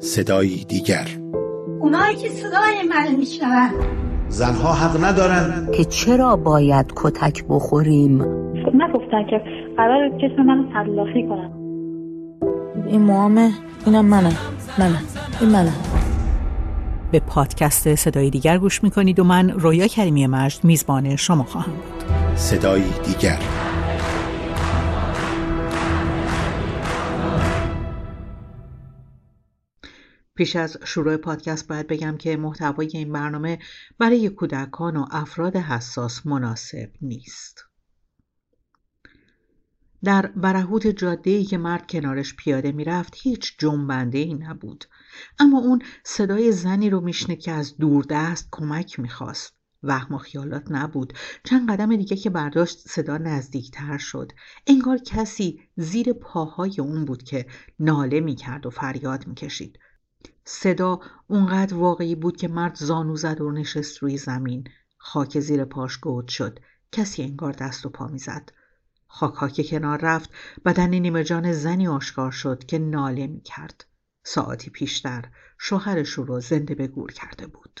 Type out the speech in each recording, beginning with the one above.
صدایی دیگر. اونایی که صدای من میشنون. زنها حق ندارن. که چرا باید کتک بخوریم؟ نگفتن که قرار جسم منو تلافی کنن. این موامه اینم منم منم این منم به پادکست صدای دیگر گوش می‌کنید و من رویا کریمی مجد میزبان شما خواهم بود. صدایی دیگر. پیش از شروع پادکست باید بگم که محتوای این برنامه برای کودکان و افراد حساس مناسب نیست. در برهوت جاده که مرد کنارش پیاده می‌رفت هیچ جنبنده ای نبود. اما اون صدای زنی رو میشنه که از دوردست کمک می‌خواست. وهم و خیالات نبود. چند قدم دیگه که برداشت صدا نزدیکتر شد. انگار کسی زیر پاهای اون بود که ناله می‌کرد و فریاد می‌کشید. صدا اونقدر واقعی بود که مرد زانو زد و نشست روی زمین خاک زیر پاش گود شد کسی انگار دست و پا می‌زد خاک که کنار رفت بدن نیمه جان زنی آشکار شد که ناله می کرد. ساعتی پیشتر شوهرش رو زنده به گور کرده بود.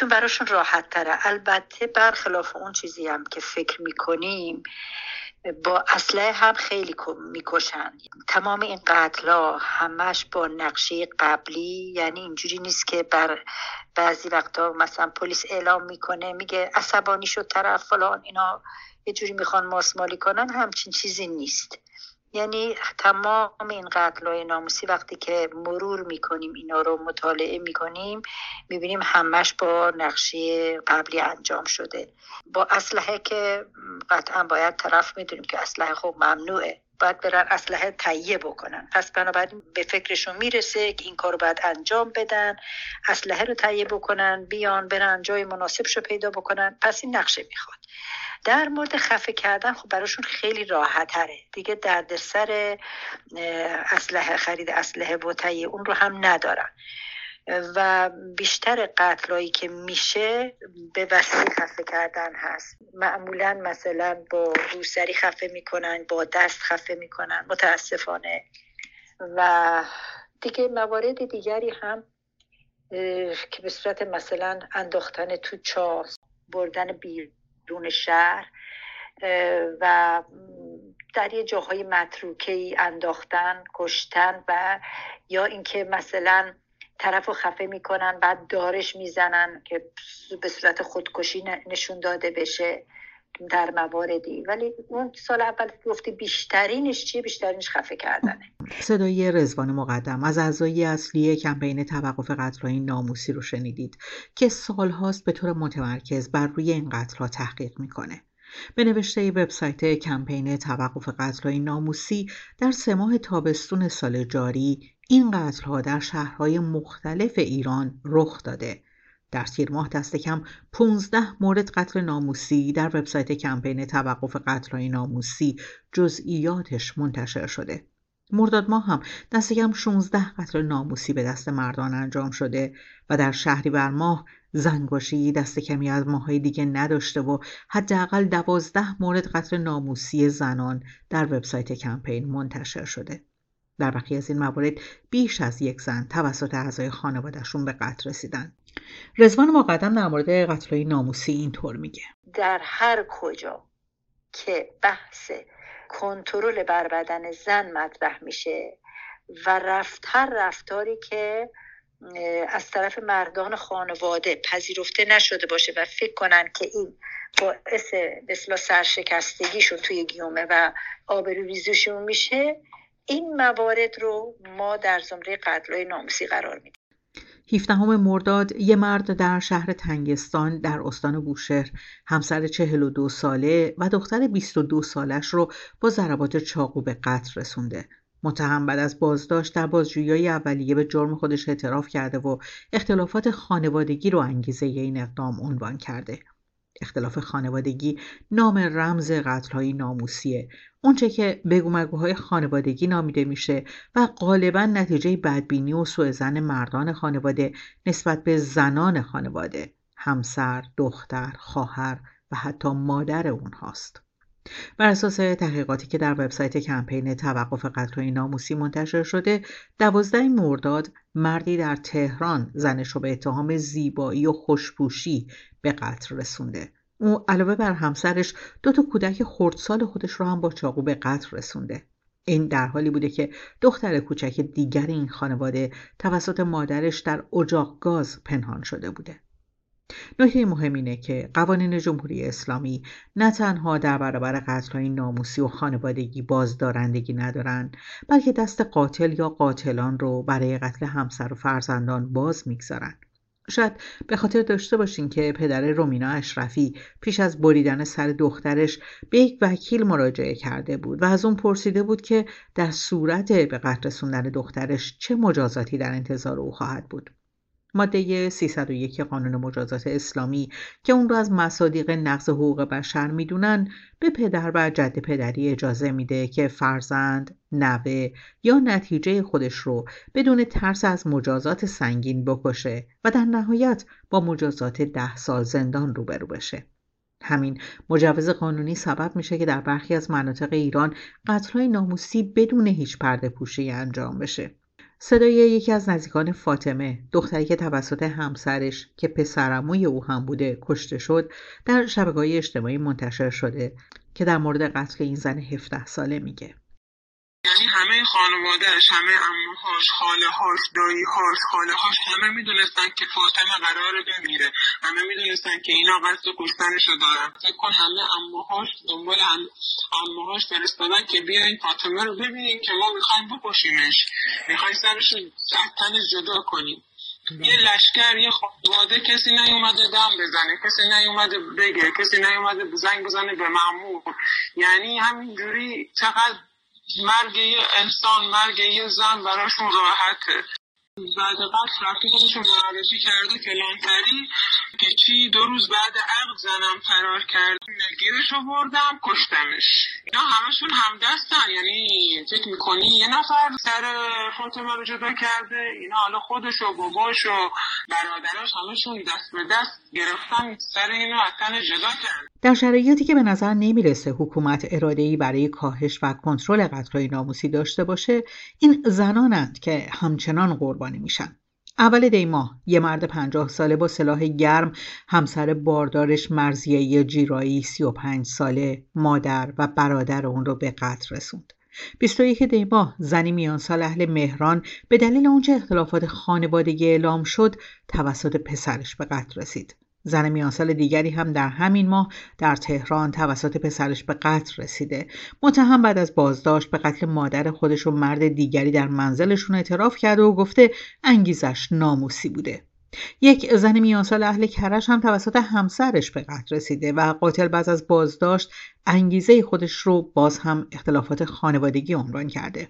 چون براشون راحت تره. البته برخلاف اون چیزی هم که فکر می‌کنیم با اسلحه هم خیلی می‌کشن. تمام این قتل ها همش با نقشه قبلی یعنی اینجوری نیست که بر بعضی وقتا مثلا پلیس اعلام می‌کنه میگه عصبانی شد طرف فلان اینا یه جوری می‌خوان ماسمالی کنن همچین چیزی نیست. یعنی تمام این قتل های ناموسی وقتی که مرور می‌کنیم اینا رو مطالعه می‌کنیم می‌بینیم همش با نقشه قبلی انجام شده. با اسلحه که قطعا باید طرف می‌دونیم که اسلحه خب ممنوعه. باید برن اسلحه تهیه بکنن. پس بنابراین به فکرشون می‌رسه که این کار رو باید انجام بدن اسلحه رو تهیه بکنن بیان برن جای مناسبش رو پیدا بکنن. پس این نقشه می‌خواد. در مورد خفه کردن خب براشون خیلی راحت تره دیگه دردسر اسلحه خرید اسلحه و تهیه اون رو هم ندارن. و بیشتر قتلایی که میشه به وسیله خفه کردن هست. معمولا مثلا با روسری خفه می‌کنن با دست خفه می‌کنن متاسفانه. و دیگه موارد دیگری هم که به صورت مثلا انداختن تو چاه بردن بیرون شهر و در یه جاهای متروکه ای انداختن کشتن و یا اینکه مثلا طرف رو خفه می‌کنن بعد دارش می‌زنن که به صورت خودکشی نشون داده بشه در مواردی. ولی اون سال اول گفتی بیشترینش چیه؟ بیشترینش خفه کردنه. صدای رزوان مقدم از اعضای اصلی کمپین توقف قتلهای ناموسی رو شنیدید که سالهاست به طور متمرکز بر روی این قتلها تحقیق می‌کنه. به نوشته وبسایت کمپین توقف قتلهای ناموسی در سه ماه تابستون سال جاری این قتلها در شهرهای مختلف ایران رخ داده در تیر ماه دست کم 15 مورد قتل ناموسی در وبسایت کمپین توقف قتلهای ناموسی جزئیاتش منتشر شده مرداد ماه هم دست کم 16 قتل ناموسی به دست مردان انجام شده و در شهری بر ماه زنگاشی دست کمی از ماهای دیگه نداشته و حداقل دوازده مورد قتل ناموسی زنان در وبسایت کمپین منتشر شده. در بقیه از این موارد بیش از یک زن توسط اعضای خانوادهشون به قتل رسیدن. رزوان مقدم در مورد قتلهای ناموسی اینطور میگه. در هر کجا که بحث کنترل بر بدن زن مطرح میشه و رفتر رفتاری که از طرف مردان خانواده پذیرفته نشده باشه و فکر کنن که این باعث مثلا سرشکستگیشون توی گیومه و آبروریزیشون میشه این موارد رو ما در زمره قتلهای ناموسی قرار میدیم 17 مرداد یه مرد در شهر تنگستان در استان بوشهر همسر 42 ساله و دختر 22 سالش رو با ضربات چاقو به قتل رسونده. متهم بعد از بازداشت در بازجویی اولیه به جرم خودش اعتراف کرده و اختلافات خانوادگی رو انگیزه این اقدام عنوان کرده. اختلاف خانوادگی نام رمز قتلهای ناموسیه اونچه که بگو مگوهای خانوادگی نامیده میشه و غالبا نتیجه بدبینی و سوء زن مردان خانواده نسبت به زنان خانواده همسر، دختر، خواهر و حتی مادر اونهاست. بر اساس تحقیقاتی که در وبسایت کمپین توقف قتلهای ناموسی منتشر شده دوازده مرداد مردی در تهران زنش رو به اتهام زیبایی و خوشپوشی به قتل رسونده. او علاوه بر همسرش دو تا کودک خردسال خودش رو هم با چاقو به قتل رسونده. این در حالی بوده که دختر کوچک دیگر این خانواده توسط مادرش در اجاق گاز پنهان شده بوده. نکته مهم اینه که قوانین جمهوری اسلامی نه تنها در برابر قتلهای ناموسی و خانوادگی بازدارندگی ندارند بلکه دست قاتل یا قاتلان رو برای قتل همسر و فرزندان باز می‌گذارند. شاید به خاطر داشته باشین که پدر رومینا اشرفی پیش از بریدن سر دخترش به یک وکیل مراجعه کرده بود و از اون پرسیده بود که در صورت به قتل رسوندن دخترش چه مجازاتی در انتظار او خواهد بود. ماده 301 قانون مجازات اسلامی که اون رو از مصادیق نقض حقوق بشر می‌دونن به پدر و جد پدری اجازه میده که فرزند، نوه یا نتیجه خودش رو بدون ترس از مجازات سنگین بکشه و در نهایت با مجازات ده سال زندان روبرو بشه. همین مجوز قانونی سبب میشه که در برخی از مناطق ایران قتلهای ناموسی بدون هیچ پرده پوشی انجام بشه. صدای یکی از نزدیکان فاطمه دختری که توسط همسرش که پسرموی او هم بوده کشته شد در شبکه‌های اجتماعی منتشر شده که در مورد قتل این زن 17 ساله میگه. یعنی همه خانوادهش همه اموهاش خاله هاش دایی هاش خاله هاش همه می‌دونستن که فاطمه قراره بمیره. همه می‌دونستن که اینا قصد کشتنشو دارن. فکر کن همه اموهاش دنبال اموهاش فرستادن که بیاین فاطمه رو ببینیم که ما می‌خوایم بکشیمش. می‌خوایم سرش رو تنش جدا کنیم. یه لشکر یه خانواده کسی نیومده دم بزنه کسی نیومده بگه کسی نیومده زنگ بزنه به معمول یعنی همینجوری چقدر مرگ یه انسان مرگ یه زن براشون راحته. بعد قتل رفتی خودشون معرفی کرده که چی دو روز بعد عقد زنم فرار کرد گیرش رو بردم کشتمش. اینا همشون همدستن یعنی فکر می‌کنی یه نفر سر فاطمه رو جدا کرده اینا حالا خودش و باباش و برادراش همشون دست به دست گرفتن سر اینو از جدا کرد در شرایطی که به نظر نمی‌رسه حکومت اراده‌ای برای کاهش و کنترل قتل‌های ناموسی داشته باشه این زنانند که همچنان قربانی میشن اول دی ماه یه مرد پنجاه ساله با سلاح گرم همسر باردارش مرزیه جیرایی 35 ساله مادر و برادر اون رو به قتل رسوند. 21 دی ماه زنی میان سال اهل مهران به دلیل اونچه اختلافات خانوادگی اعلام شد توسط پسرش به قتل رسید. زن میانسال دیگری هم در همین ماه در تهران توسط پسرش به قتل رسیده. متهم بعد از بازداشت به قتل مادر خودش و مرد دیگری در منزلشون اعتراف کرده و گفته انگیزش ناموسی بوده. یک زن میانسال اهل کرش هم توسط همسرش به قتل رسیده و قاتل بعد از بازداشت انگیزه خودش رو باز هم اختلافات خانوادگی عنوان کرده.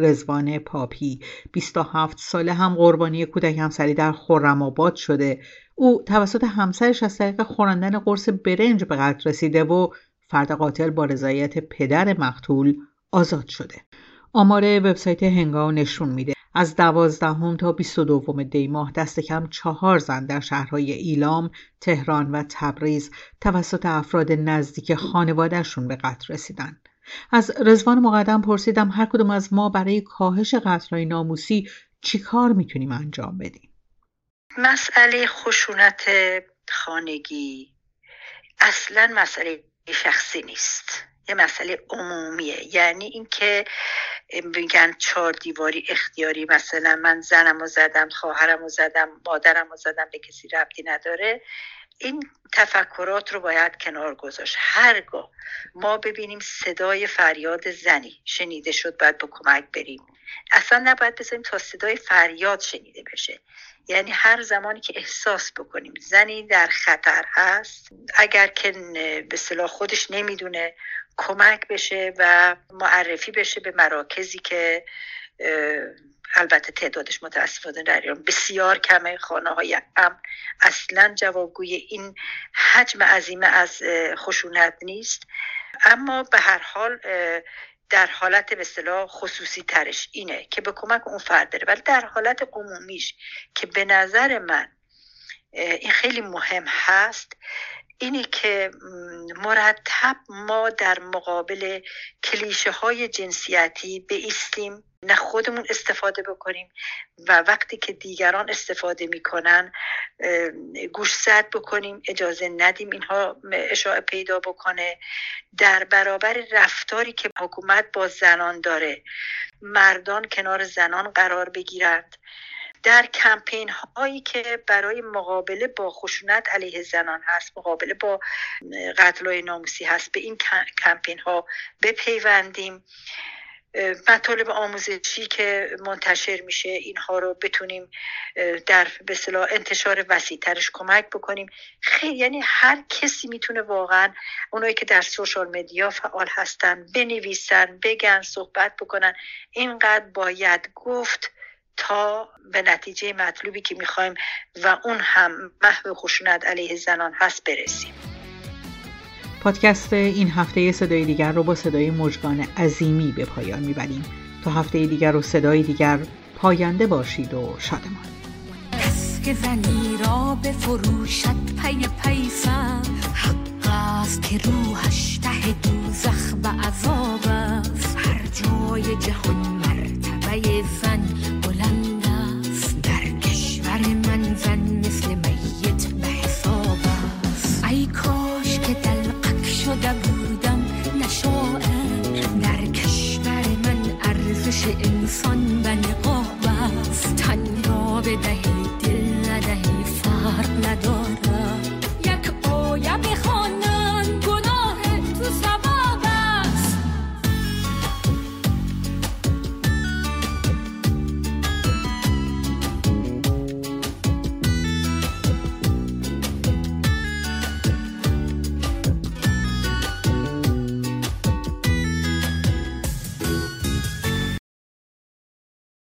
رزوان پاپی. 27 ساله هم قربانی کودک همسری در خرم شده. او توسط همسرش از طریق خوراندن قرص برنج به قتل رسیده و فرد قاتل با رضایت پدر مقتول آزاد شده. آمار وبسایت هنگاو نشون میده. از دوازدهم تا 22 دی ماه دست کم چهار زن در شهرهای ایلام، تهران و تبریز توسط افراد نزدیک خانوادهشون به قتل رسیدن. از رزوان مقدم پرسیدم هر کدوم از ما برای کاهش قتلهای ناموسی چیکار می‌تونیم انجام بدیم؟ مسئله خشونت خانگی اصلا مسئله شخصی نیست. یه مسئله عمومیه. یعنی اینکه میگن چهار دیواری اختیاری مثلا من زنم و زدم خواهرم و زدم مادرم و زدم به کسی ربطی نداره. این تفکرات رو باید کنار گذاشت. هرگاه ما ببینیم صدای فریاد زنی شنیده شد باید به کمک بریم. اصلا نباید بذاریم تا صدای فریاد شنیده بشه. یعنی هر زمانی که احساس بکنیم زنی در خطر هست اگر که به صلاح خودش نمی‌دونه کمک بشه و معرفی بشه به مراکزی که البته تعدادش متاسفانه در ایران بسیار کمه خانه های هم اصلا جوابگوی این حجم عظیمه از خشونت نیست. اما به هر حال در حالت به اصطلاح خصوصی ترش اینه که به کمک اون فرد بره ولی در حالت عمومیش که به نظر من این خیلی مهم هست اینی که مرتب ما در مقابل کلیشه های جنسیتی بیستیم نه خودمون استفاده بکنیم و وقتی که دیگران استفاده می‌کنن گوش زد بکنیم اجازه ندیم اینها اشاعه پیدا بکنه. در برابر رفتاری که حکومت با زنان داره مردان کنار زنان قرار بگیرند. در کمپین هایی که برای مقابله با خشونت علیه زنان هست مقابله با قتل های ناموسی هست به این کمپین ها بپیوندیم. مطالب آموزشی که منتشر میشه اینها رو بتونیم در به انتشار وسیع ترش کمک بکنیم. خیلی یعنی هر کسی می‌تونه واقعا اونایی که در سوشال مدیا فعال هستن بنویسن بگن صحبت بکنن اینقدر باید گفت تا به نتیجه مطلوبی که می‌خوایم و اون هم محو خشونت علیه زنان هست برسیم. پادکست این هفته صدای دیگر رو با صدای مجگان عظیمی به پایان می‌بریم. تا هفته دیگر و صدای دیگر پاینده باشید و شادمان. که زنی را به فروشت پی پیسم حق است که روحش ته دوزخ و عذاب است. هر جای جهان